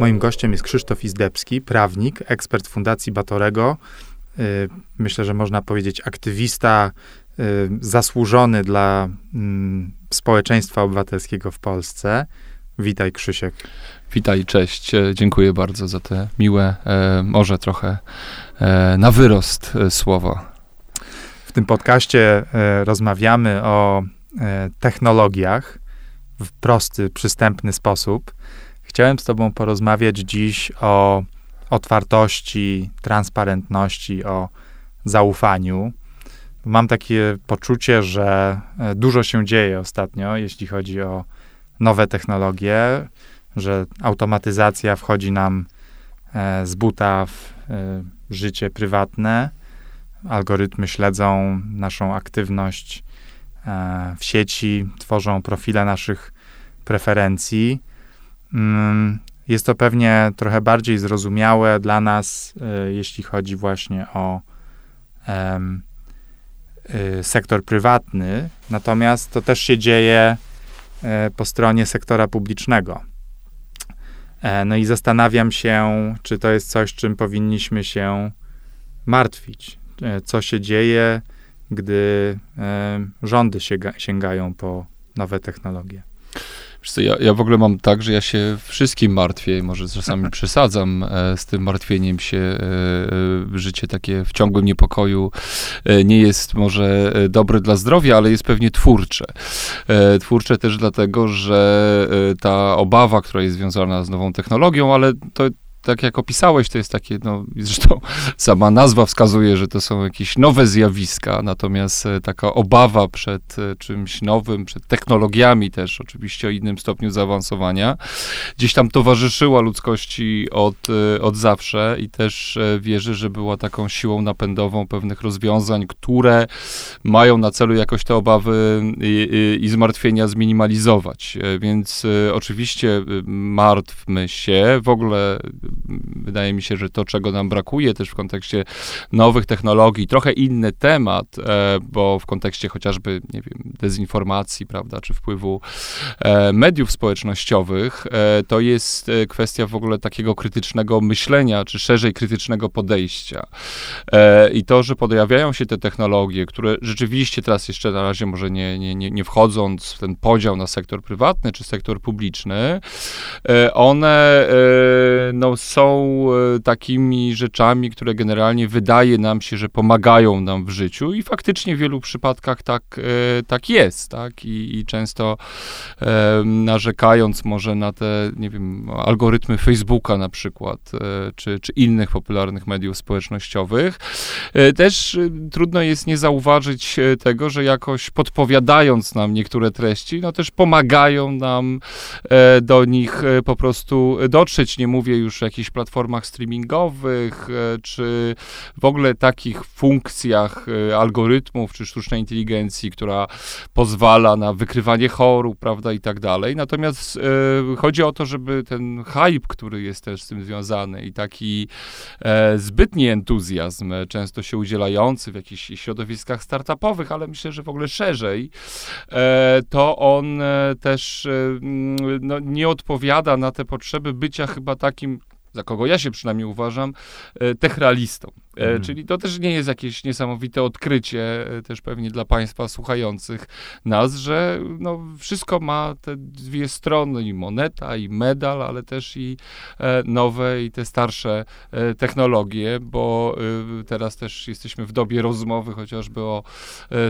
Moim gościem jest Krzysztof Izdebski, prawnik, ekspert Fundacji Batorego. Y, myślę, że można powiedzieć aktywista y, zasłużony dla mm, społeczeństwa obywatelskiego w Polsce. Witaj, Krzysiek. Witaj, cześć. E, dziękuję bardzo za te miłe, e, może trochę e, na wyrost słowa. W tym podcaście rozmawiamy o technologiach w prosty, przystępny sposób. Chciałem z Tobą porozmawiać dziś o otwartości, transparentności, o zaufaniu. Mam takie poczucie, że e, dużo się dzieje ostatnio, jeśli chodzi o nowe technologie, że automatyzacja wchodzi nam e, z buta w e, życie prywatne. Algorytmy śledzą naszą aktywność w sieci, tworzą profile naszych preferencji. Mm, jest to pewnie trochę bardziej zrozumiałe dla nas, e, jeśli chodzi właśnie o e, sektor prywatny, natomiast to też się dzieje e, po stronie sektora publicznego. No i zastanawiam się, czy to jest coś, czym powinniśmy się martwić. Co się dzieje, gdy rządy sięga, sięgają po nowe technologie. Co, ja, ja w ogóle mam tak, że ja się wszystkim martwię, może czasami przesadzam e, z tym martwieniem się. E, e, życie takie w ciągłym niepokoju e, nie jest może dobre dla zdrowia, ale jest pewnie twórcze. Twórcze też dlatego, że ta obawa, która jest związana z nową technologią, ale to tak jak opisałeś, to jest takie, no zresztą sama nazwa wskazuje, że to są jakieś nowe zjawiska, natomiast e, taka obawa przed e, czymś nowym, przed technologiami też, oczywiście o innym stopniu zaawansowania, gdzieś tam towarzyszyła ludzkości od, e, od zawsze i też wierzę, że była taką siłą napędową pewnych rozwiązań, które mają na celu jakoś te obawy i, i, i zmartwienia zminimalizować. Więc oczywiście martwmy się, w ogóle wydaje mi się, że to, czego nam brakuje też w kontekście nowych technologii, trochę inny temat, e, bo w kontekście chociażby, nie wiem, dezinformacji, prawda, czy wpływu e, mediów społecznościowych, e, to jest kwestia w ogóle takiego krytycznego myślenia, czy szerzej krytycznego podejścia. I to, że pojawiają się te technologie, które rzeczywiście teraz jeszcze na razie może nie, nie, nie, nie wchodząc w ten podział na sektor prywatny, czy sektor publiczny, one no, są e, takimi rzeczami, które generalnie wydaje nam się, że pomagają nam w życiu i faktycznie w wielu przypadkach tak, e, tak jest, tak? I, i często e, narzekając może na te, nie wiem, algorytmy Facebooka na przykład, czy, czy innych popularnych mediów społecznościowych, też trudno jest nie zauważyć tego, że jakoś podpowiadając nam niektóre treści, no też pomagają nam do nich po prostu dotrzeć. Nie mówię już o jakichś platformach streamingowych, e, czy w ogóle takich funkcjach e, algorytmów, czy sztucznej inteligencji, która pozwala na wykrywanie chorób, prawda, i tak dalej. Natomiast e, chodzi o to, żeby ten hype, który jest też z tym związany i taki zbytni entuzjazm, często się udzielający w jakichś środowiskach startupowych, ale myślę, że w ogóle szerzej, to on też no, nie odpowiada na te potrzeby bycia chyba takim za kogo ja się przynajmniej uważam, e, techrealistą. Mhm. Czyli to też nie jest jakieś niesamowite odkrycie, e, też pewnie dla Państwa słuchających nas, że no, wszystko ma te dwie strony, i moneta, i medal, ale też i nowe, i te starsze technologie, bo teraz też jesteśmy w dobie rozmowy chociażby o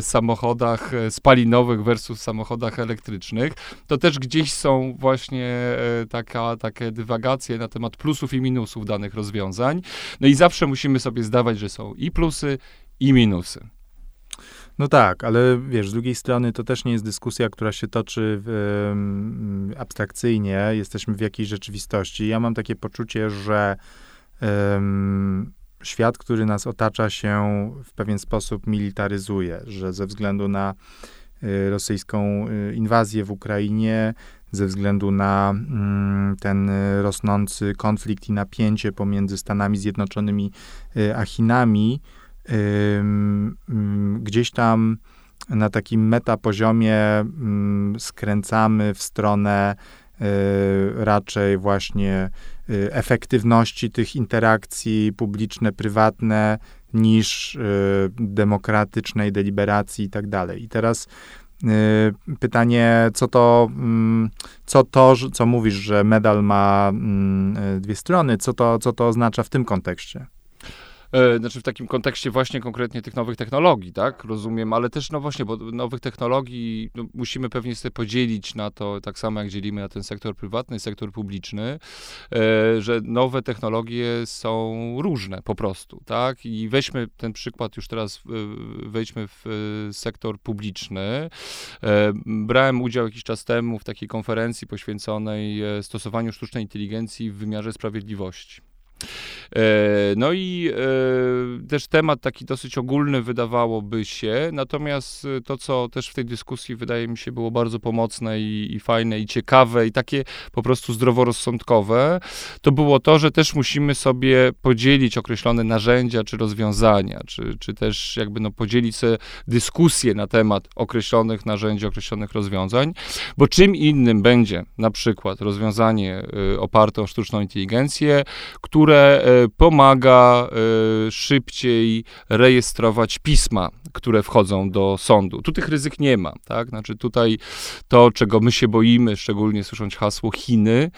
samochodach spalinowych versus samochodach elektrycznych. To też gdzieś są właśnie taka, takie dywagacje na temat plusów i minusów danych rozwiązań. No i zawsze musimy sobie zdać zdawać, że są i plusy, i minusy. No tak, ale wiesz, z drugiej strony to też nie jest dyskusja, która się toczy abstrakcyjnie. Jesteśmy w jakiejś rzeczywistości. Ja mam takie poczucie, że świat, który nas otacza, się w pewien sposób militaryzuje, że ze względu na y, rosyjską y, inwazję w Ukrainie, ze względu na mm, ten rosnący konflikt i napięcie pomiędzy Stanami Zjednoczonymi y, a Chinami, gdzieś tam na takim metapoziomie mm, skręcamy w stronę y, raczej właśnie y, efektywności tych interakcji publiczne, prywatne niż y, demokratycznej deliberacji i tak dalej. I teraz y, pytanie, co to, mm, co to, co mówisz, że medal ma mm, dwie strony, co to, co to oznacza w tym kontekście? E, znaczy w takim kontekście właśnie konkretnie tych nowych technologii, tak, rozumiem, ale też no właśnie, bo nowych technologii no, musimy pewnie sobie podzielić na to, tak samo jak dzielimy na ten sektor prywatny, sektor publiczny, e, że nowe technologie są różne po prostu, tak, i weźmy ten przykład już teraz, wejdźmy w e, sektor publiczny. Brałem udział jakiś czas temu w takiej konferencji poświęconej stosowaniu sztucznej inteligencji w wymiarze sprawiedliwości. E, no i e, też temat taki dosyć ogólny wydawałoby się, natomiast e, to, co też w tej dyskusji wydaje mi się było bardzo pomocne i, i fajne i ciekawe i takie po prostu zdroworozsądkowe, to było to, że też musimy sobie podzielić określone narzędzia czy rozwiązania, czy, czy też jakby no podzielić sobie dyskusję na temat określonych narzędzi, określonych rozwiązań, bo czym innym będzie na przykład rozwiązanie oparte o sztuczną inteligencję, które pomaga e, szybciej rejestrować pisma, które wchodzą do sądu. Tu tych ryzyk nie ma, tak? Znaczy tutaj to, czego my się boimy, szczególnie słysząc hasło Chiny,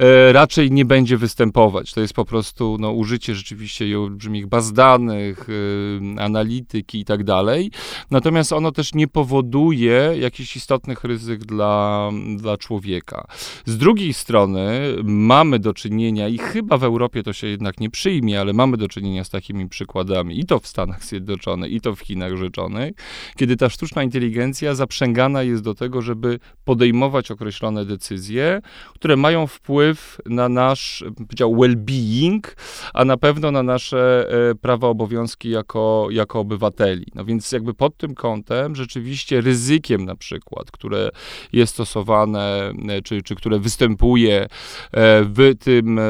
e, raczej nie będzie występować. To jest po prostu no, użycie rzeczywiście olbrzymich baz danych, e, analityki i tak dalej. Natomiast ono też nie powoduje jakichś istotnych ryzyk dla, dla człowieka. Z drugiej strony mamy do czynienia i chyba w Europie to się jednak nie przyjmie, ale mamy do czynienia z takimi przykładami i to w Stanach Zjednoczonych, i to w Chinach Rzeczonych, kiedy ta sztuczna inteligencja zaprzęgana jest do tego, żeby podejmować określone decyzje, które mają wpływ na nasz, powiedział, well-being, a na pewno na nasze e, prawa, obowiązki jako, jako obywateli. No więc jakby pod tym kątem rzeczywiście ryzykiem na przykład, które jest stosowane, e, czy, czy które występuje e, w tym,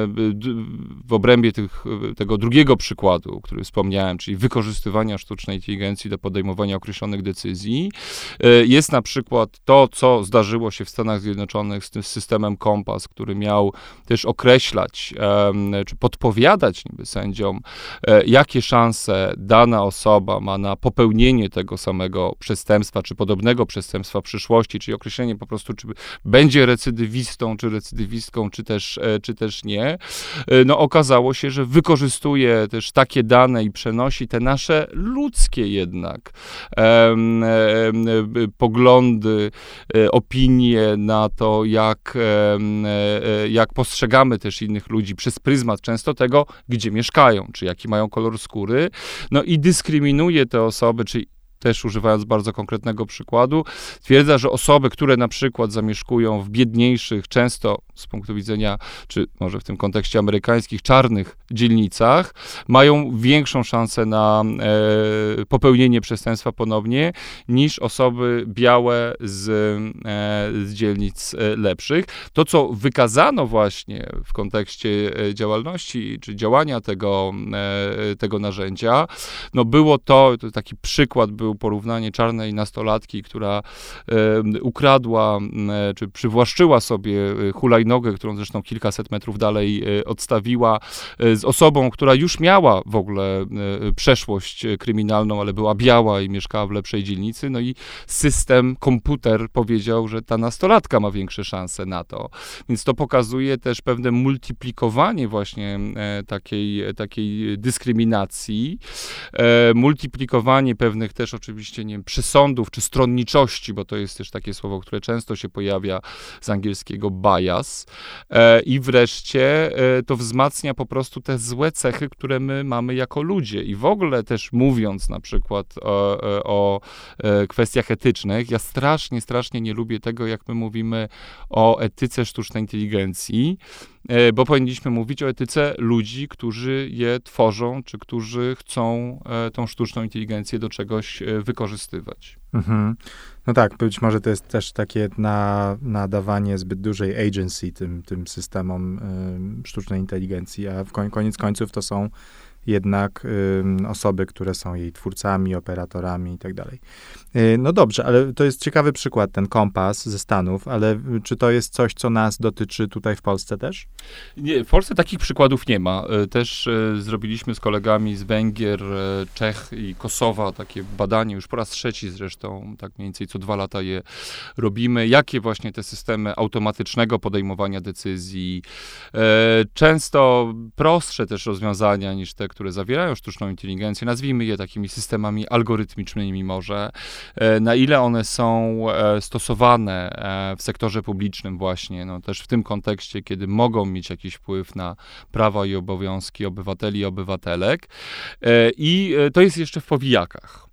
w obrębie tych, tego drugiego przykładu, który wspomniałem, czyli wykorzystywania sztucznej inteligencji do podejmowania określonych decyzji, e, jest na przykład to, co zdarzyło się w Stanach Zjednoczonych z tym systemem Kompas, który miał też określać, czy podpowiadać niby sędziom, e, jakie szanse dana osoba ma na popełnienie tego samego przestępstwa, czy podobnego przestępstwa w przyszłości, czyli określenie po prostu, czy będzie recydywistą, czy recydywistką, czy też, e, czy też nie. No okazało się, że wykorzystuje też takie dane i przenosi te nasze ludzkie jednak poglądy, e, opinie na to, jak, e, jak postrzegamy też innych ludzi przez pryzmat często tego, gdzie mieszkają, czy jaki mają kolor skóry, no i dyskryminuje te osoby, czy też używając bardzo konkretnego przykładu, twierdza, że osoby, które na przykład zamieszkują w biedniejszych, często z punktu widzenia, czy może w tym kontekście amerykańskich, czarnych dzielnicach, mają większą szansę na e, popełnienie przestępstwa ponownie niż osoby białe z, e, z dzielnic e, lepszych. To, co wykazano właśnie w kontekście e, działalności czy działania tego, e, tego narzędzia, no było to, to taki przykład był porównanie czarnej nastolatki, która e, ukradła czy przywłaszczyła sobie hulaj hulajnogę, którą zresztą kilkaset metrów dalej e, odstawiła, e, z osobą, która już miała w ogóle e, przeszłość kryminalną, ale była biała i mieszkała w lepszej dzielnicy. No i system, komputer powiedział, że ta nastolatka ma większe szanse na to. Więc to pokazuje też pewne multiplikowanie właśnie takiej, takiej dyskryminacji, multiplikowanie pewnych też oczywiście, nie wiem, przesądów czy stronniczości, bo to jest też takie słowo, które często się pojawia z angielskiego bias, E, I wreszcie e, to wzmacnia po prostu te złe cechy, które my mamy jako ludzie. I w ogóle też mówiąc na przykład o, e, o kwestiach etycznych, ja strasznie, strasznie nie lubię tego, jak my mówimy o etyce sztucznej inteligencji bo powinniśmy mówić o etyce ludzi, którzy je tworzą, czy którzy chcą tą sztuczną inteligencję do czegoś wykorzystywać. Mhm. No tak, być może to jest też takie na, nadawanie zbyt dużej agency tym, tym systemom y, sztucznej inteligencji, a w koniec końców to są jednak osoby, które są jej twórcami, operatorami i tak. Y, no dobrze, ale to jest ciekawy przykład, ten kompas ze Stanów, ale czy to jest coś, co nas dotyczy tutaj w Polsce też? Nie, w Polsce takich przykładów nie ma. Y, też y, zrobiliśmy z kolegami z Węgier, Czech i Kosowa takie badanie, już po raz trzeci zresztą, tak mniej więcej co dwa lata je robimy, jakie właśnie te systemy automatycznego podejmowania decyzji, często prostsze też rozwiązania niż te, które zawierają sztuczną inteligencję, nazwijmy je takimi systemami algorytmicznymi może, E, na ile one są e, stosowane e, w sektorze publicznym właśnie, no też w tym kontekście, kiedy mogą mieć jakiś wpływ na prawa i obowiązki obywateli i obywatelek. I to jest jeszcze w powijakach.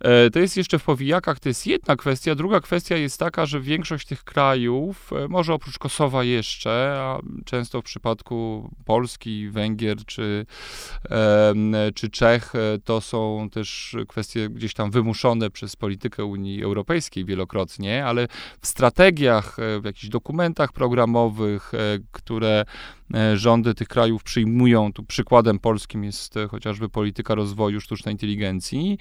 E, to jest jeszcze w powijakach, to jest jedna kwestia. Druga kwestia jest taka, że większość tych krajów, e, może oprócz Kosowa jeszcze, a często w przypadku Polski, Węgier czy, czy Czech, e, to są też kwestie gdzieś tam wymuszone przez politykę Unii Europejskiej wielokrotnie, ale w strategiach, w jakichś dokumentach programowych, które rządy tych krajów przyjmują, tu przykładem polskim jest chociażby polityka rozwoju sztucznej inteligencji,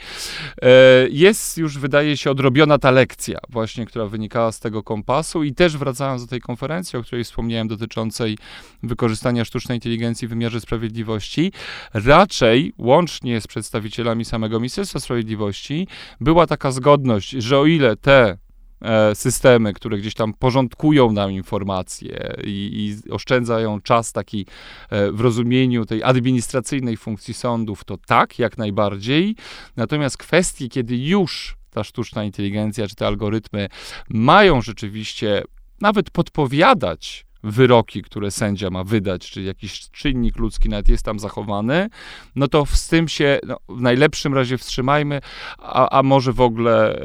E, jest już, wydaje się, odrobiona ta lekcja, właśnie, która wynikała z tego kompasu. I też wracając do tej konferencji, o której wspomniałem, dotyczącej wykorzystania sztucznej inteligencji w wymiarze sprawiedliwości, raczej łącznie z przedstawicielami samego Ministerstwa Sprawiedliwości była taka zgodność, że o ile te E, systemy, które gdzieś tam porządkują nam informacje i, i oszczędzają czas taki e, w rozumieniu tej administracyjnej funkcji sądów, to tak, jak najbardziej. Natomiast kwestie, kiedy już ta sztuczna inteligencja czy te algorytmy mają rzeczywiście nawet podpowiadać wyroki, które sędzia ma wydać, czy jakiś czynnik ludzki nawet jest tam zachowany, no to z tym się no, w najlepszym razie wstrzymajmy, a, a może w ogóle e,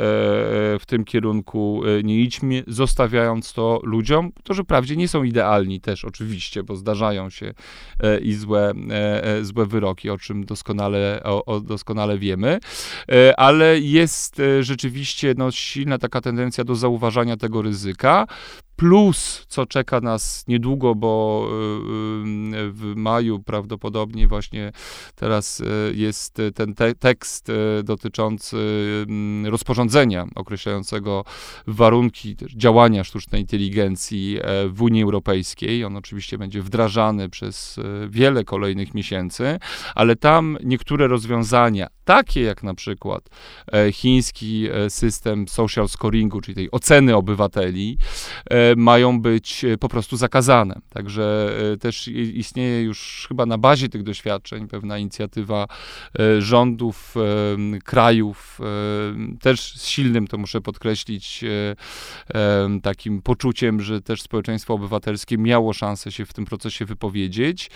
w tym kierunku e, nie idźmy, zostawiając to ludziom, którzy wprawdzie nie są idealni też oczywiście, bo zdarzają się e, i złe, e, e złe wyroki, o czym doskonale, o, o doskonale wiemy, e, ale jest rzeczywiście no, silna taka tendencja do zauważania tego ryzyka, plus, co czeka nas niedługo, bo y, y, w maju prawdopodobnie właśnie teraz y, jest ten te tekst dotyczący rozporządzenia określającego warunki działania sztucznej inteligencji e, w Unii Europejskiej. On oczywiście będzie wdrażany przez wiele kolejnych miesięcy, ale tam niektóre rozwiązania, takie jak na przykład e, chiński e, system social scoringu, czyli tej oceny obywateli, mają być e, po prostu zakazane. Także e, też istnieje już chyba na bazie tych doświadczeń pewna inicjatywa e, rządów krajów, też z silnym, to muszę podkreślić, takim poczuciem, że też społeczeństwo obywatelskie miało szansę się w tym procesie wypowiedzieć,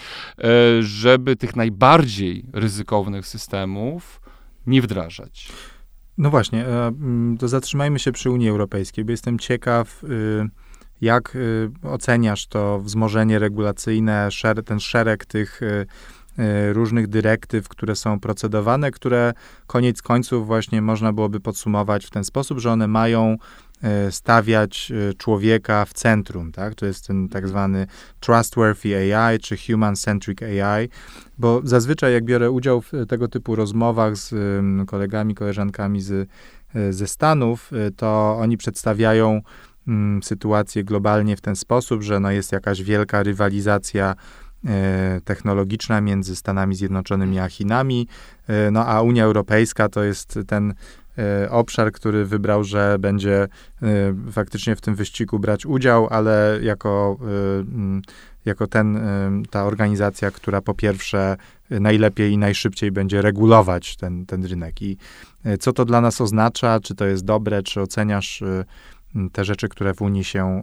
żeby tych najbardziej ryzykownych systemów nie wdrażać. No właśnie, to zatrzymajmy się przy Unii Europejskiej, bo jestem ciekaw, y, jak y, oceniasz to wzmożenie regulacyjne, ten szereg tych y, różnych dyrektyw, które są procedowane, które koniec końców właśnie można byłoby podsumować w ten sposób, że one mają stawiać człowieka w centrum, tak? To jest ten tak zwany trustworthy AI, czy human-centric AI, bo zazwyczaj jak biorę udział w tego typu rozmowach z kolegami, koleżankami z, ze Stanów, to oni przedstawiają mm, sytuację globalnie w ten sposób, że no jest jakaś wielka rywalizacja e, technologiczna między Stanami Zjednoczonymi a Chinami, e, no a Unia Europejska to jest ten e, obszar, który wybrał, że będzie e, faktycznie w tym wyścigu brać udział, ale jako, e, jako ten, e, ta organizacja, która po pierwsze najlepiej i najszybciej będzie regulować ten, ten rynek. I co to dla nas oznacza? Czy to jest dobre? Czy oceniasz te rzeczy, które w Unii się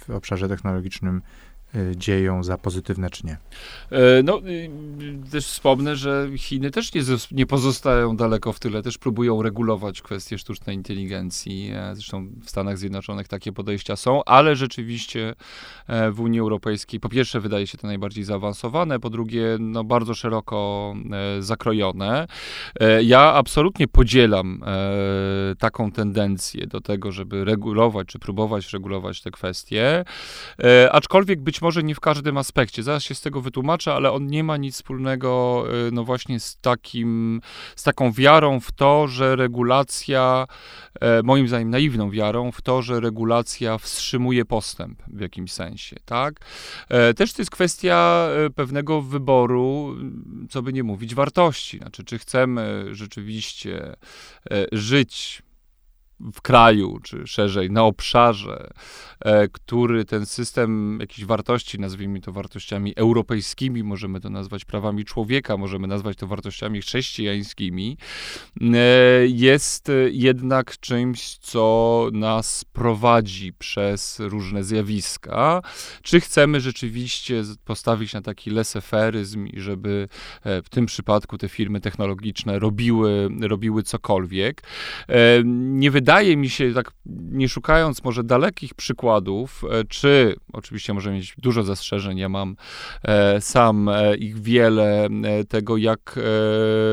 w obszarze technologicznym dzieją za pozytywne czy nie. E, no, y, też wspomnę, że Chiny też nie, nie pozostają daleko w tyle, też próbują regulować kwestie sztucznej inteligencji. E, zresztą w Stanach Zjednoczonych takie podejścia są, ale rzeczywiście e, w Unii Europejskiej po pierwsze wydaje się to najbardziej zaawansowane, po drugie no, bardzo szeroko zakrojone. Ja absolutnie podzielam taką tendencję do tego, żeby regulować, czy próbować regulować te kwestie, aczkolwiek być może nie w każdym aspekcie. Zaraz się z tego wytłumaczę, ale on nie ma nic wspólnego, no właśnie z takim, z taką wiarą w to, że regulacja, moim zdaniem naiwną wiarą w to, że regulacja wstrzymuje postęp w jakimś sensie, tak? Też to jest kwestia pewnego wyboru, co by nie mówić, wartości. Znaczy, czy chcemy rzeczywiście żyć w kraju, czy szerzej na obszarze, e, który ten system jakichś wartości, nazwijmy to wartościami europejskimi, możemy to nazwać prawami człowieka, możemy nazwać to wartościami chrześcijańskimi, e, jest jednak czymś, co nas prowadzi przez różne zjawiska. Czy chcemy rzeczywiście postawić na taki leseferyzm i żeby e, w tym przypadku te firmy technologiczne robiły, robiły cokolwiek? Nie wydaje wydaje mi się, tak nie szukając może dalekich przykładów, e, czy oczywiście możemy mieć dużo zastrzeżeń, ja mam e, sam e, ich wiele, tego jak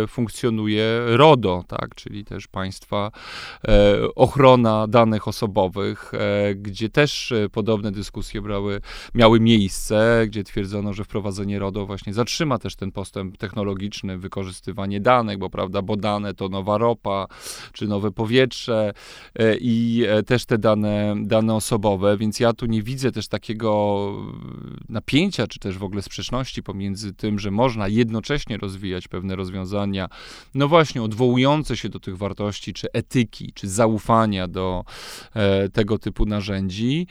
funkcjonuje RODO, tak, czyli też państwa ochrona danych osobowych, gdzie też podobne dyskusje brały, miały miejsce, gdzie twierdzono, że wprowadzenie RODO właśnie zatrzyma też ten postęp technologiczny, wykorzystywanie danych, bo prawda, bo dane to nowa ropa, czy nowe powietrze, i e, też te dane, dane osobowe, więc ja tu nie widzę też takiego napięcia, czy też w ogóle sprzeczności pomiędzy tym, że można jednocześnie rozwijać pewne rozwiązania, no właśnie odwołujące się do tych wartości, czy etyki, czy zaufania do e, tego typu narzędzi,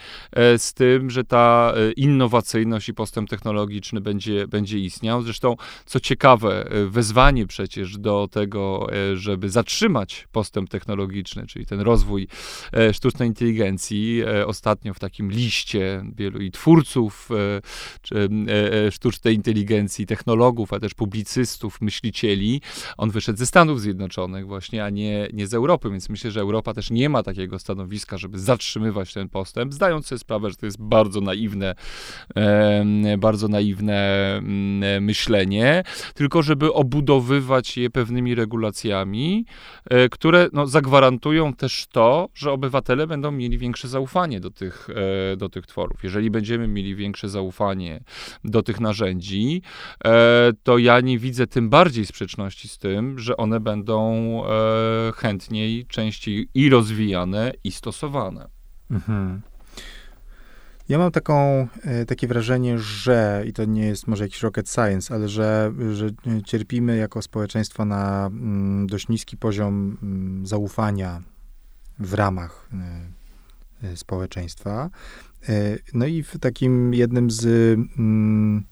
z tym, że ta innowacyjność i postęp technologiczny będzie, będzie istniał. Zresztą, co ciekawe, wezwanie przecież do tego, żeby zatrzymać postęp technologiczny, czyli ten rozwój e, sztucznej inteligencji. E, ostatnio w takim liście wielu i twórców e, sztucznej inteligencji, technologów, a też publicystów, myślicieli, on wyszedł ze Stanów Zjednoczonych właśnie, a nie, nie z Europy, więc myślę, że Europa też nie ma takiego stanowiska, żeby zatrzymywać ten postęp, zdając sobie sprawę, że to jest bardzo naiwne, bardzo naiwne mm, myślenie, tylko żeby obudowywać je pewnymi regulacjami, które no, zagwarantują też to, że obywatele będą mieli większe zaufanie do tych, e, do tych tworów. Jeżeli będziemy mieli większe zaufanie do tych narzędzi, e, to ja nie widzę tym bardziej sprzeczności z tym, że one będą e, chętniej, częściej i rozwijane, i stosowane. Mhm. Ja mam taką, takie wrażenie, że, i to nie jest może jakiś rocket science, ale że, że cierpimy jako społeczeństwo na mm, dość niski poziom mm, zaufania w ramach e, e, społeczeństwa. E, no i w takim jednym z mm,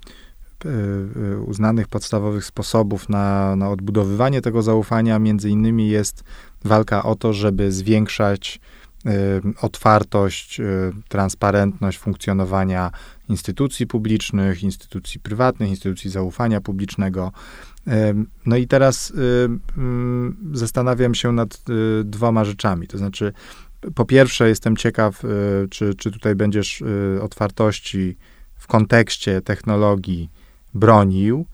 uznanych podstawowych sposobów na, na odbudowywanie tego zaufania, między innymi jest walka o to, żeby zwiększać otwartość, transparentność funkcjonowania instytucji publicznych, instytucji prywatnych, instytucji zaufania publicznego. No i teraz mm, zastanawiam się nad y, dwoma rzeczami. To znaczy, po pierwsze, jestem ciekaw, y, czy, czy tutaj będziesz y, otwartości w kontekście technologii bronił,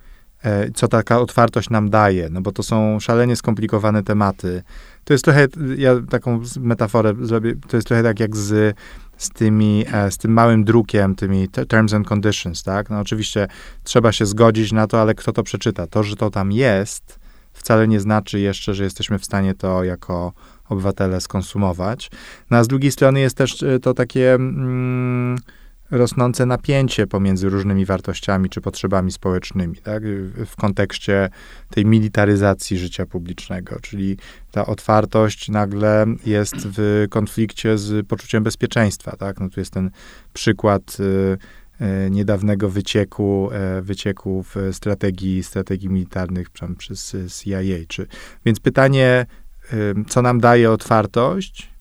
e, co taka otwartość nam daje, no bo to są szalenie skomplikowane tematy. To jest trochę, ja taką metaforę zrobię, to jest trochę tak jak z z, tymi, e, z tym małym drukiem, tymi terms and conditions, tak? No oczywiście trzeba się zgodzić na to, ale kto to przeczyta? To, że to tam jest, wcale nie znaczy jeszcze, że jesteśmy w stanie to jako obywatele skonsumować. No a z drugiej strony jest też e, to takie... Mm, rosnące napięcie pomiędzy różnymi wartościami czy potrzebami społecznymi, tak? w kontekście tej militaryzacji życia publicznego, czyli ta otwartość nagle jest w konflikcie z poczuciem bezpieczeństwa. Tak? No tu jest ten przykład y, y, niedawnego wycieku, y, wycieku w strategii, strategii militarnych przez CIA. Czy, więc pytanie, co nam daje otwartość,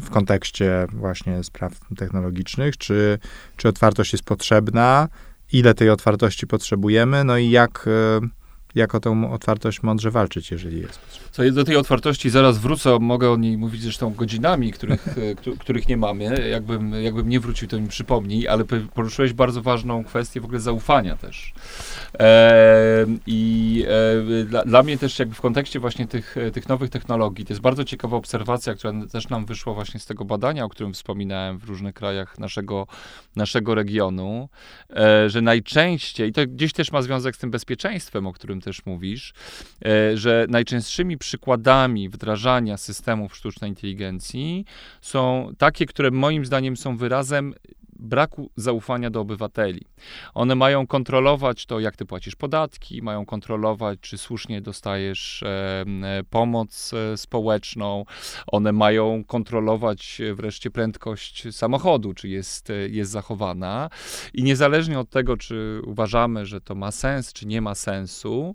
w kontekście właśnie spraw technologicznych, czy, czy otwartość jest potrzebna, ile tej otwartości potrzebujemy, no i jak, jako tą otwartość mądrze walczyć, jeżeli jest. Co do tej otwartości zaraz wrócę, mogę o niej mówić zresztą godzinami, których, których nie mamy. Jakbym, jakbym nie wrócił, to mi przypomnij, ale poruszyłeś bardzo ważną kwestię w ogóle zaufania też. E, I e, dla, dla, mnie też jakby w kontekście właśnie tych, tych nowych technologii, to jest bardzo ciekawa obserwacja, która też nam wyszła właśnie z tego badania, o którym wspominałem w różnych krajach naszego, naszego regionu, e, że najczęściej, i to gdzieś też ma związek z tym bezpieczeństwem, o którym też mówisz, e, że najczęstszymi przykładami wdrażania systemów sztucznej inteligencji są takie, które moim zdaniem są wyrazem braku zaufania do obywateli. One mają kontrolować to, jak ty płacisz podatki, mają kontrolować, czy słusznie dostajesz e, pomoc e, społeczną, one mają kontrolować wreszcie prędkość samochodu, czy jest, e, jest zachowana. I niezależnie od tego, czy uważamy, że to ma sens, czy nie ma sensu,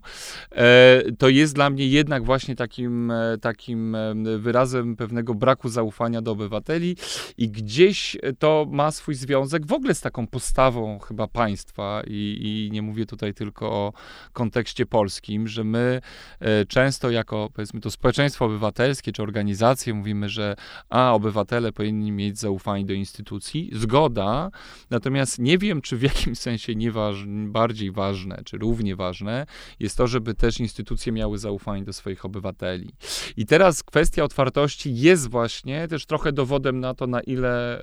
e, to jest dla mnie jednak właśnie takim, e, takim wyrazem pewnego braku zaufania do obywateli i gdzieś to ma swój związek związek w ogóle z taką postawą chyba państwa i, i nie mówię tutaj tylko o kontekście polskim, że my e, często jako powiedzmy to społeczeństwo obywatelskie czy organizacje mówimy, że a obywatele powinni mieć zaufanie do instytucji. Zgoda, natomiast nie wiem, czy w jakimś sensie nie waż, bardziej ważne, czy równie ważne jest to, żeby też instytucje miały zaufanie do swoich obywateli. I teraz kwestia otwartości jest właśnie też trochę dowodem na to, na ile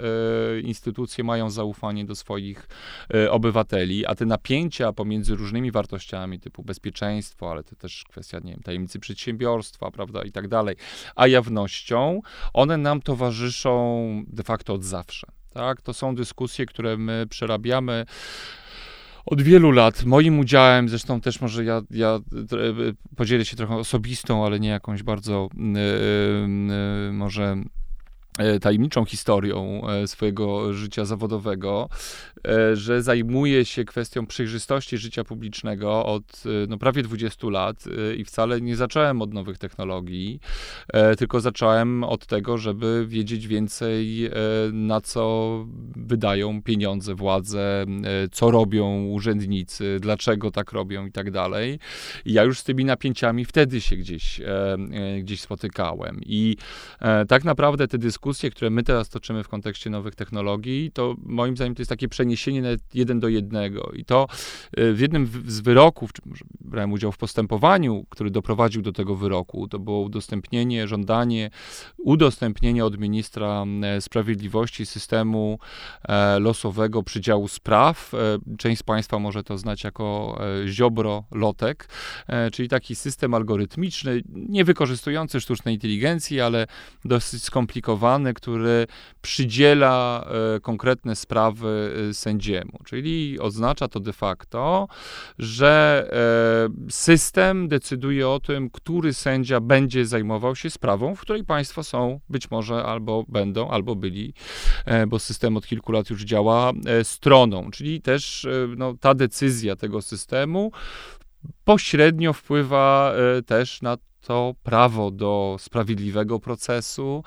y, instytucje mają mają zaufanie do swoich y, obywateli, a te napięcia pomiędzy różnymi wartościami typu bezpieczeństwo, ale to też kwestia, nie wiem, tajemnicy przedsiębiorstwa, prawda, i tak dalej, a jawnością, one nam towarzyszą de facto od zawsze. Tak? To są dyskusje, które my przerabiamy od wielu lat. Moim udziałem, zresztą też może ja, ja podzielę się trochę osobistą, ale nie jakąś bardzo yy, yy, może E, tajemniczą historią e, swojego życia zawodowego, e, że zajmuje się kwestią przejrzystości życia publicznego od no, prawie 20 lat i wcale nie zacząłem od nowych technologii, tylko zacząłem od tego, żeby wiedzieć więcej, na co wydają pieniądze władze, co robią urzędnicy, dlaczego tak robią i tak dalej. I ja już z tymi napięciami wtedy się gdzieś, gdzieś spotykałem. I tak naprawdę te dyskusje, dyskusje, które my teraz toczymy w kontekście nowych technologii, to moim zdaniem to jest takie przeniesienie nawet jeden do jednego. I to y, w jednym z wyroków, czy może brałem udział w postępowaniu, który doprowadził do tego wyroku, to było udostępnienie, żądanie udostępnienia od ministra e, sprawiedliwości systemu e, losowego przydziału spraw. E, część z Państwa może to znać jako Ziobro Lotek, czyli taki system algorytmiczny, nie wykorzystujący sztucznej inteligencji, ale dosyć skomplikowany organy, który przydziela e, konkretne sprawy e, sędziemu. Czyli oznacza to de facto, że e, system decyduje o tym, który sędzia będzie zajmował się sprawą, w której państwo są być może albo będą, albo byli, bo system od kilku lat już działa, stroną. Czyli też no, ta decyzja tego systemu pośrednio wpływa też na to prawo do sprawiedliwego procesu,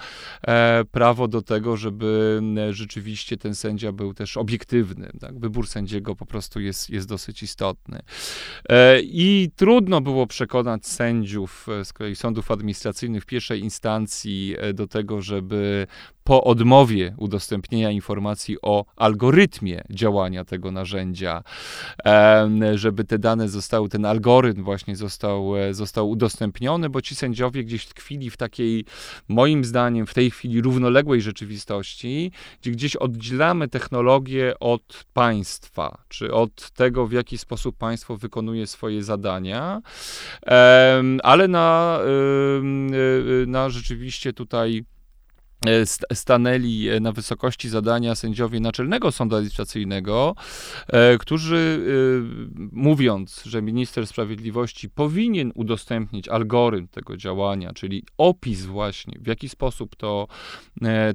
e, prawo do tego, żeby rzeczywiście ten sędzia był też obiektywny. Tak? Wybór sędziego po prostu jest, jest dosyć istotny. E, I trudno było przekonać sędziów e, z kolei sądów administracyjnych w pierwszej instancji do tego, żeby po odmowie udostępnienia informacji o algorytmie działania tego narzędzia, żeby te dane zostały, ten algorytm właśnie został, został udostępniony, bo ci sędziowie gdzieś tkwili w takiej, moim zdaniem, w tej chwili równoległej rzeczywistości, gdzie gdzieś oddzielamy technologię od państwa, czy od tego, w jaki sposób państwo wykonuje swoje zadania, ale na, na rzeczywiście tutaj E, stanęli e, na wysokości zadania sędziowie Naczelnego Sądu Administracyjnego, e, którzy mówiąc, że minister sprawiedliwości powinien udostępnić algorytm tego działania, czyli opis właśnie, w jaki sposób to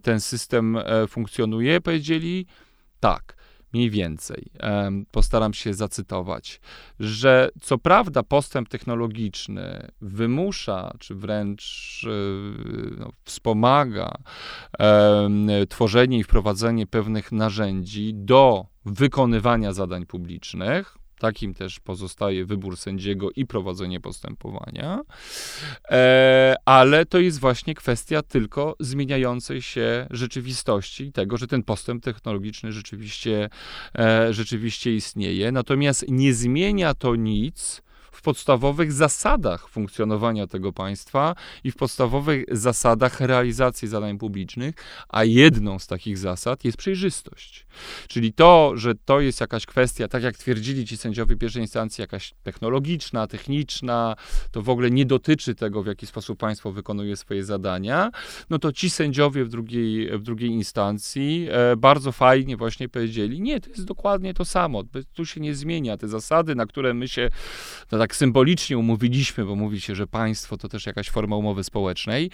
ten system funkcjonuje, powiedzieli tak mniej więcej, postaram się zacytować, że co prawda postęp technologiczny wymusza, czy wręcz e, no, wspomaga tworzenie i wprowadzenie pewnych narzędzi do wykonywania zadań publicznych, Takim też pozostaje wybór sędziego i prowadzenie postępowania. E, ale to jest właśnie kwestia tylko zmieniającej się rzeczywistości i tego, że ten postęp technologiczny rzeczywiście, e, rzeczywiście istnieje. Natomiast nie zmienia to nic w podstawowych zasadach funkcjonowania tego państwa i w podstawowych zasadach realizacji zadań publicznych, a jedną z takich zasad jest przejrzystość. Czyli to, że to jest jakaś kwestia, tak jak twierdzili ci sędziowie pierwszej instancji, jakaś technologiczna, techniczna, to w ogóle nie dotyczy tego, w jaki sposób państwo wykonuje swoje zadania, no to ci sędziowie w drugiej, w drugiej instancji e, bardzo fajnie właśnie powiedzieli, nie, to jest dokładnie to samo, tu się nie zmienia, te zasady, na które my się no tak symbolicznie umówiliśmy, bo mówi się, że państwo to też jakaś forma umowy społecznej,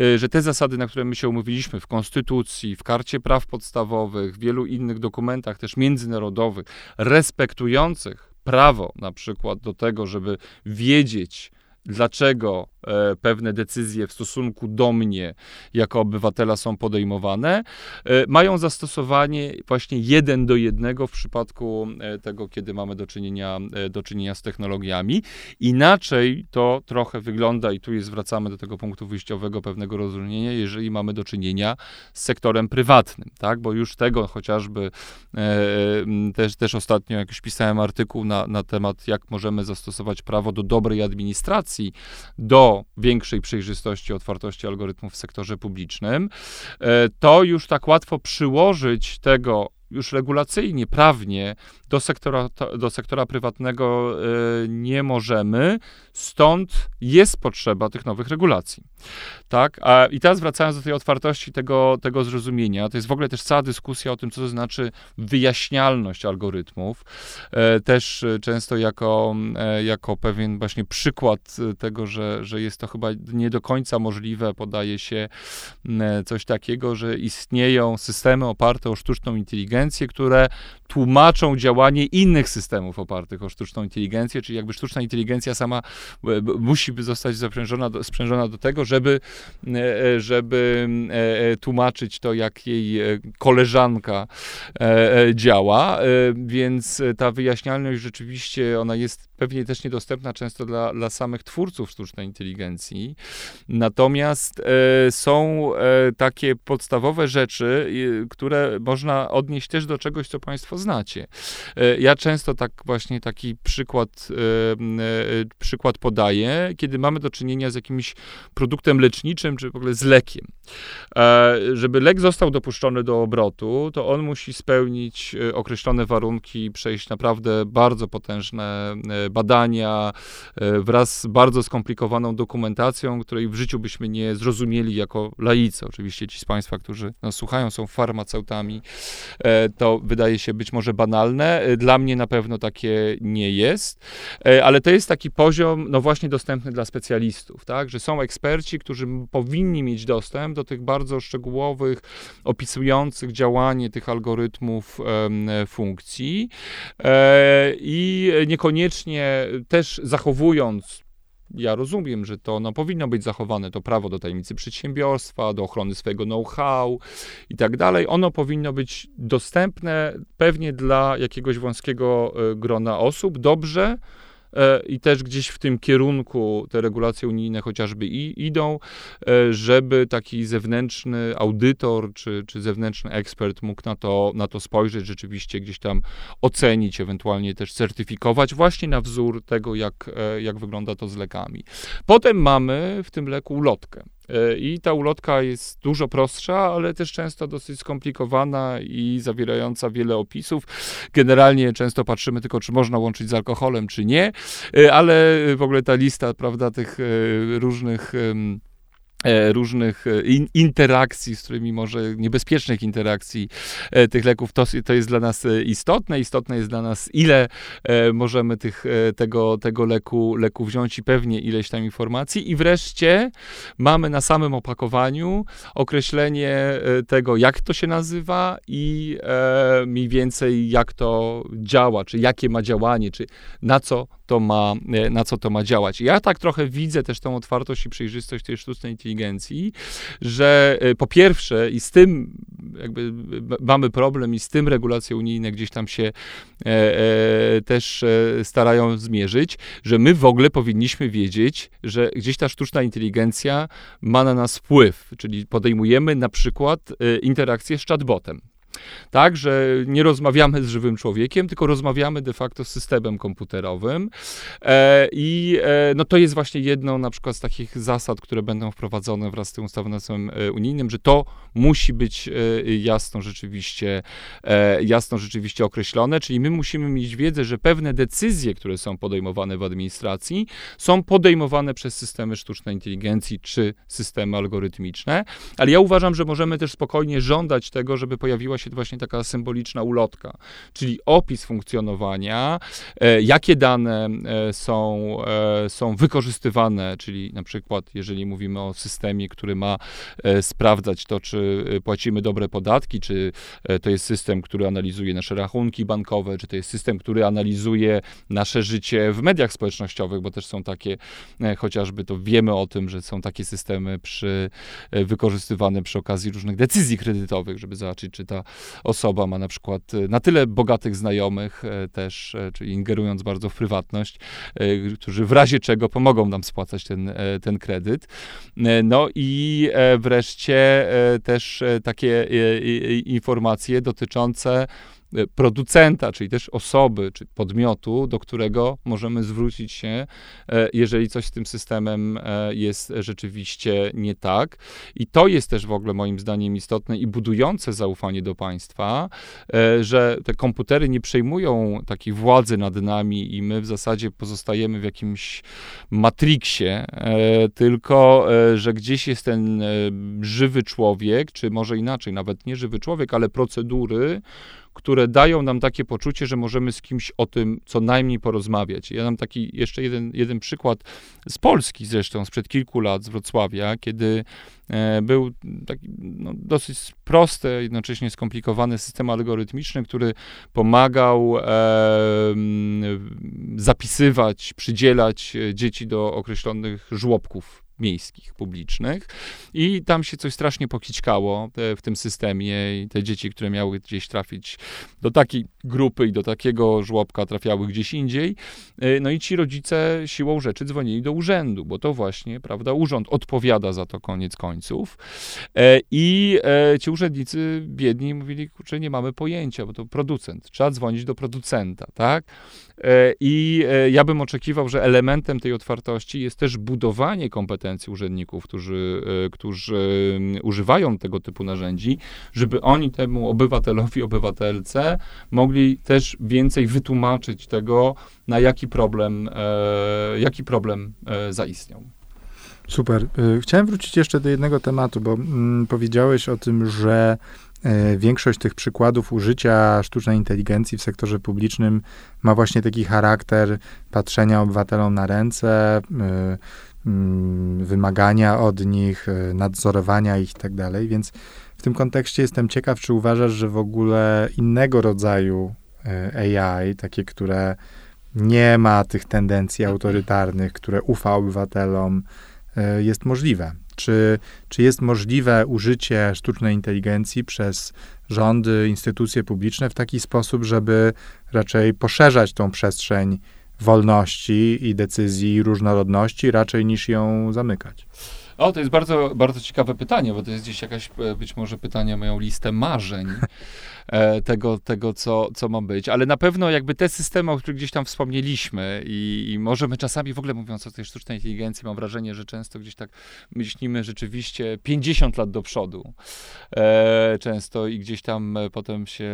e, że te zasady, na które my się umówiliśmy w Konstytucji, w Karcie Praw Podstawowych, w wielu innych dokumentach też międzynarodowych, respektujących prawo na przykład do tego, żeby wiedzieć, dlaczego e, pewne decyzje w stosunku do mnie jako obywatela są podejmowane, e, mają zastosowanie właśnie jeden do jednego w przypadku e, tego, kiedy mamy do czynienia, do czynienia z technologiami. Inaczej to trochę wygląda, i tu jest, wracamy do tego punktu wyjściowego pewnego rozróżnienia, jeżeli mamy do czynienia z sektorem prywatnym, tak? bo już tego chociażby też, też ostatnio jakiś pisałem artykuł na, na temat, jak możemy zastosować prawo do dobrej administracji, do większej przejrzystości, otwartości algorytmów w sektorze publicznym, e, to już tak łatwo przyłożyć tego już regulacyjnie, prawnie do sektora, do sektora prywatnego e, nie możemy, stąd jest potrzeba tych nowych regulacji. Tak? A, I teraz wracając do tej otwartości, tego, tego zrozumienia, to jest w ogóle też cała dyskusja o tym, co to znaczy wyjaśnialność algorytmów. E, też często jako, e, jako pewien właśnie przykład tego, że, że jest to chyba nie do końca możliwe, podaje się coś takiego, że istnieją systemy oparte o sztuczną inteligencję, które tłumaczą działanie innych systemów opartych o sztuczną inteligencję, czyli jakby sztuczna inteligencja sama e, musi zostać zaprzężona do, sprzężona do tego, żeby, e, e, żeby tłumaczyć to, jak jej koleżanka działa, więc ta wyjaśnialność rzeczywiście, ona jest pewnie też niedostępna często dla, dla samych twórców sztucznej inteligencji. Natomiast e, są e, takie podstawowe rzeczy, e, które można odnieść też do czegoś, co Państwo znacie. E, ja często tak właśnie taki przykład, e, e, przykład podaję, kiedy mamy do czynienia z jakimś produktem leczniczym, czy w ogóle z lekiem. żeby lek został dopuszczony do obrotu, to on musi spełnić określone warunki, przejść naprawdę bardzo potężne badania e, wraz z bardzo skomplikowaną dokumentacją, której w życiu byśmy nie zrozumieli jako laicy. Oczywiście ci z Państwa, którzy nas słuchają, są farmaceutami, e, to wydaje się być może banalne. E, dla mnie na pewno takie nie jest, ale to jest taki poziom, no właśnie dostępny dla specjalistów, tak, że są eksperci, którzy powinni mieć dostęp do tych bardzo szczegółowych, opisujących działanie tych algorytmów funkcji i niekoniecznie też zachowując ja rozumiem, że to no, powinno być zachowane, to prawo do tajemnicy przedsiębiorstwa, do ochrony swojego know-how i tak dalej. Ono powinno być dostępne pewnie dla jakiegoś wąskiego e, grona osób, dobrze, i też gdzieś w tym kierunku te regulacje unijne chociażby i, idą, e, żeby taki zewnętrzny audytor czy, czy zewnętrzny ekspert mógł na to, na to spojrzeć, rzeczywiście gdzieś tam ocenić, ewentualnie też certyfikować właśnie na wzór tego, jak, e, jak wygląda to z lekami. Potem mamy w tym leku ulotkę. E, I ta ulotka jest dużo prostsza, ale też często dosyć skomplikowana i zawierająca wiele opisów. Generalnie często patrzymy tylko, czy można łączyć z alkoholem, czy nie, e, ale w ogóle ta lista, prawda, tych e, różnych różnych e, in, interakcji, z którymi może niebezpiecznych interakcji e, tych leków, to, to jest dla nas istotne. Istotne jest dla nas, ile możemy tych, tego, tego leku, leku wziąć i pewnie ileś tam informacji. I wreszcie mamy na samym opakowaniu określenie tego, jak to się nazywa i mniej więcej jak to działa, czy jakie ma działanie, czy na co to ma, na co to ma działać. Ja tak trochę widzę też tą otwartość i przejrzystość tej sztucznej inteligencji, że po pierwsze i z tym jakby mamy problem i z tym regulacje unijne gdzieś tam się e, e, też e, starają zmierzyć, że my w ogóle powinniśmy wiedzieć, że gdzieś ta sztuczna inteligencja ma na nas wpływ, czyli podejmujemy na przykład e, interakcję z chatbotem. Tak, że nie rozmawiamy z żywym człowiekiem, tylko rozmawiamy de facto z systemem komputerowym. E, I e, no to jest właśnie jedną na przykład z takich zasad, które będą wprowadzone wraz z tym ustawodawstwem e, unijnym, że to musi być e, jasno rzeczywiście, e, jasno rzeczywiście określone, czyli my musimy mieć wiedzę, że pewne decyzje, które są podejmowane w administracji, są podejmowane przez systemy sztucznej inteligencji czy systemy algorytmiczne, ale ja uważam, że możemy też spokojnie żądać tego, żeby pojawiła się właśnie taka symboliczna ulotka, czyli opis funkcjonowania, e, jakie dane e, są, e, są wykorzystywane, czyli na przykład, jeżeli mówimy o systemie, który ma sprawdzać to, czy płacimy dobre podatki, czy to jest system, który analizuje nasze rachunki bankowe, czy to jest system, który analizuje nasze życie w mediach społecznościowych, bo też są takie, chociażby to wiemy o tym, że są takie systemy przy, wykorzystywane przy okazji różnych decyzji kredytowych, żeby zobaczyć, czy ta osoba ma na przykład e, na tyle bogatych znajomych e, też, e, czyli ingerując bardzo w prywatność, którzy w razie czego pomogą nam spłacać ten, ten kredyt. No i wreszcie też takie informacje dotyczące E, producenta, czyli też osoby, czy podmiotu, do którego możemy zwrócić się, e, jeżeli coś z tym systemem e, jest rzeczywiście nie tak. I to jest też w ogóle moim zdaniem istotne i budujące zaufanie do państwa, że te komputery nie przejmują takiej władzy nad nami i my w zasadzie pozostajemy w jakimś matriksie, tylko że gdzieś jest ten żywy człowiek, czy może inaczej, nawet nie żywy człowiek, ale procedury, które dają nam takie poczucie, że możemy z kimś o tym co najmniej porozmawiać. Ja dam taki jeszcze jeden, jeden przykład z Polski zresztą, sprzed kilku lat, z Wrocławia, kiedy e, był taki no, dosyć prosty, jednocześnie skomplikowany system algorytmiczny, który pomagał e, zapisywać, przydzielać dzieci do określonych żłobków miejskich, publicznych. I tam się coś strasznie pokićkało e, w tym systemie i te dzieci, które miały gdzieś trafić do takiej grupy i do takiego żłobka trafiały gdzieś indziej, e, no i ci rodzice siłą rzeczy dzwonili do urzędu, bo to właśnie, prawda, urząd odpowiada za to koniec końców. E, i ci urzędnicy biedni mówili, kurczę, nie mamy pojęcia, bo to producent, trzeba dzwonić do producenta, tak? I ja bym oczekiwał, że elementem tej otwartości jest też budowanie kompetencji urzędników, którzy, e, którzy używają tego typu narzędzi, żeby oni temu obywatelowi, obywatelce mogli też więcej wytłumaczyć tego, na jaki problem, e, jaki problem e, zaistniał. Super. Chciałem wrócić jeszcze do jednego tematu, bo mm, powiedziałeś o tym, że większość tych przykładów użycia sztucznej inteligencji w sektorze publicznym ma właśnie taki charakter patrzenia obywatelom na ręce, Mm, wymagania od nich, e, nadzorowania ich i tak. Więc w tym kontekście jestem ciekaw, czy uważasz, że w ogóle innego rodzaju e, AI, takie, które nie ma tych tendencji autorytarnych, które ufa obywatelom, e, jest możliwe? Czy, czy jest możliwe użycie sztucznej inteligencji przez rządy, instytucje publiczne w taki sposób, żeby raczej poszerzać tą przestrzeń wolności i decyzji różnorodności, raczej niż ją zamykać. O, to jest bardzo, bardzo ciekawe pytanie, bo to jest gdzieś jakaś e, być może pytanie o moją listę marzeń. E, tego, tego co, co ma być. Ale na pewno jakby te systemy, o których gdzieś tam wspomnieliśmy i, i może my czasami w ogóle mówiąc o tej sztucznej inteligencji, mam wrażenie, że często gdzieś tak myślimy rzeczywiście 50 lat do przodu. E, często i gdzieś tam e, potem się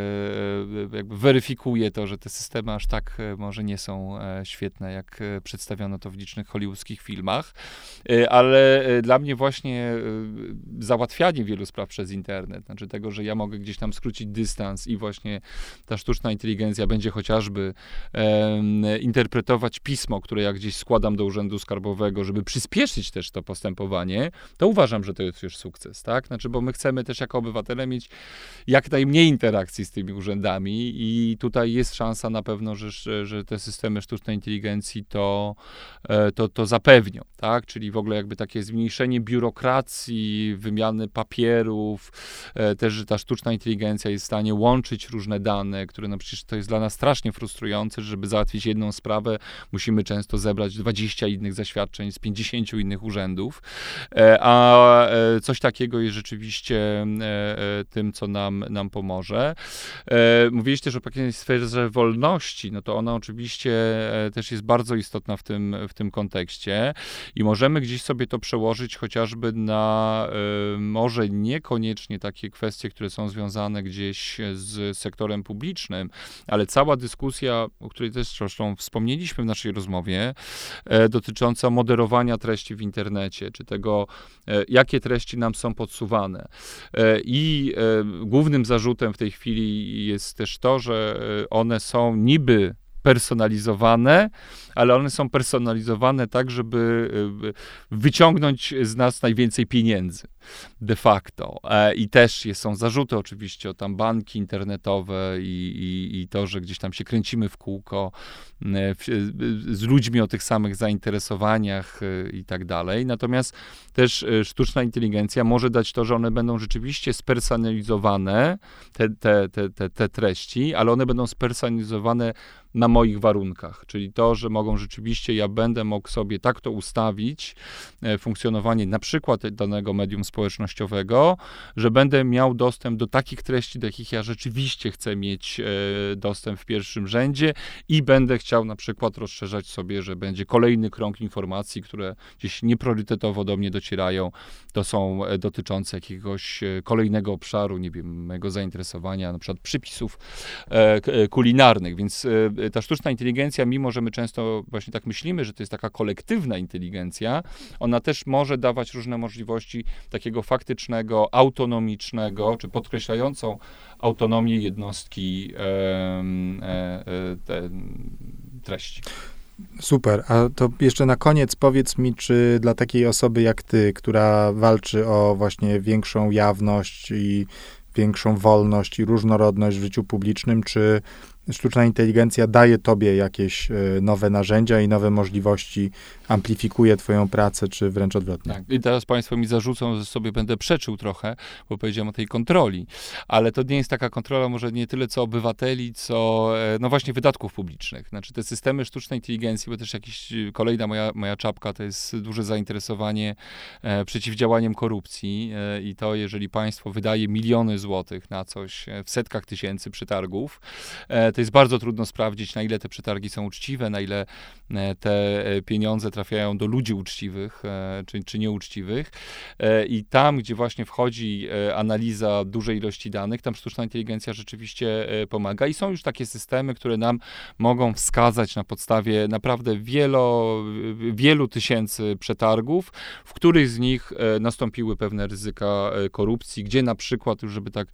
e, jakby weryfikuje to, że te systemy aż tak może nie są świetne, jak przedstawiono to w licznych hollywoodzkich filmach. Ale dla mnie właśnie załatwianie wielu spraw przez internet, znaczy tego, że ja mogę gdzieś tam skrócić dystans dystans i właśnie ta sztuczna inteligencja będzie chociażby interpretować pismo, które ja gdzieś składam do Urzędu Skarbowego, żeby przyspieszyć też to postępowanie, to uważam, że to jest już sukces, tak? Znaczy, bo my chcemy też jako obywatele mieć jak najmniej interakcji z tymi urzędami i tutaj jest szansa na pewno, że, że te systemy sztucznej inteligencji to, e, to, to zapewnią, tak? Czyli w ogóle jakby takie zmniejszenie biurokracji, wymiany papierów, e, też, że ta sztuczna inteligencja jest w stanie łączyć różne dane, które no przecież to jest dla nas strasznie frustrujące, żeby załatwić jedną sprawę, musimy często zebrać 20 innych zaświadczeń z 50 innych urzędów, e, a coś takiego jest rzeczywiście tym, co nam, nam pomoże. Mówiliście, że o pewnej sferze wolności, no to ona oczywiście też jest bardzo istotna w tym, w tym kontekście i możemy gdzieś sobie to przełożyć chociażby na może niekoniecznie takie kwestie, które są związane gdzieś z sektorem publicznym, ale cała dyskusja, o której też zresztą wspomnieliśmy w naszej rozmowie, e, dotycząca moderowania treści w internecie, czy tego, e, jakie treści nam są podsuwane. E, I głównym zarzutem w tej chwili jest też to, że one są niby personalizowane, ale one są personalizowane tak, żeby y, wyciągnąć z nas najwięcej pieniędzy de facto. E, I też są zarzuty oczywiście o tam banki internetowe i, i, i to, że gdzieś tam się kręcimy w kółko e, z ludźmi o tych samych zainteresowaniach e, i tak dalej. Natomiast też sztuczna inteligencja może dać to, że one będą rzeczywiście spersonalizowane, te, te, te, te, te treści, ale one będą spersonalizowane na moich warunkach, czyli to, że mogą rzeczywiście, ja będę mógł sobie tak to ustawić, funkcjonowanie na przykład danego medium społecznościowego, że będę miał dostęp do takich treści, do jakich ja rzeczywiście chcę mieć e, dostęp w pierwszym rzędzie i będę chciał na przykład rozszerzać sobie, że będzie kolejny krąg informacji, które gdzieś niepriorytetowo do mnie docierają. To są e, dotyczące jakiegoś e, kolejnego obszaru, nie wiem, mojego zainteresowania, na przykład przypisów kulinarnych. Więc ta sztuczna inteligencja, mimo że my często właśnie tak myślimy, że to jest taka kolektywna inteligencja, ona też może dawać różne możliwości takiego faktycznego, autonomicznego, czy podkreślającą autonomię jednostki e, e, te, treści. Super. A to jeszcze na koniec powiedz mi, czy dla takiej osoby jak ty, która walczy o właśnie większą jawność i większą wolność i różnorodność w życiu publicznym, czy sztuczna inteligencja daje tobie jakieś e, nowe narzędzia i nowe możliwości, amplifikuje twoją pracę, czy wręcz odwrotnie. Tak. I teraz państwo mi zarzucą, że sobie będę przeczył trochę, bo powiedziałem o tej kontroli, ale to nie jest taka kontrola może nie tyle co obywateli, co e, no właśnie wydatków publicznych. Znaczy te systemy sztucznej inteligencji, bo też jakiś e, kolejna moja, moja czapka to jest duże zainteresowanie e, przeciwdziałaniem korupcji e, i to jeżeli państwo wydaje miliony złotych na coś w setkach tysięcy przetargów, to jest bardzo trudno sprawdzić, na ile te przetargi są uczciwe, na ile e, te e, pieniądze trafiają do ludzi uczciwych e, czy, czy nieuczciwych. I tam, gdzie właśnie wchodzi analiza dużej ilości danych, tam sztuczna inteligencja rzeczywiście pomaga. I są już takie systemy, które nam mogą wskazać na podstawie naprawdę wielo, wielu tysięcy przetargów, w których z nich nastąpiły pewne ryzyka korupcji, gdzie na przykład, żeby tak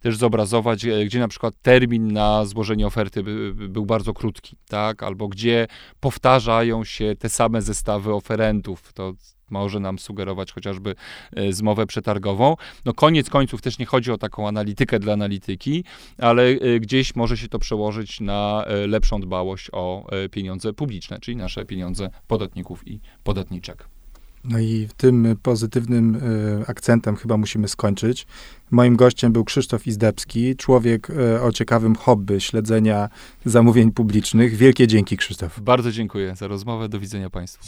też zobrazować, gdzie na przykład termin na złożenie oferty by, by był bardzo krótki, tak? Albo gdzie powtarzają się te same zestawy oferentów. To może nam sugerować chociażby e, zmowę przetargową. No koniec końców też nie chodzi o taką analitykę dla analityki, ale e, gdzieś może się to przełożyć na e, lepszą dbałość o pieniądze publiczne, czyli nasze pieniądze podatników i podatniczek. No i tym pozytywnym y, akcentem chyba musimy skończyć. Moim gościem był Krzysztof Izdebski, człowiek y, o ciekawym hobby śledzenia zamówień publicznych. Wielkie dzięki, Krzysztof. Bardzo dziękuję za rozmowę. Do widzenia Państwu.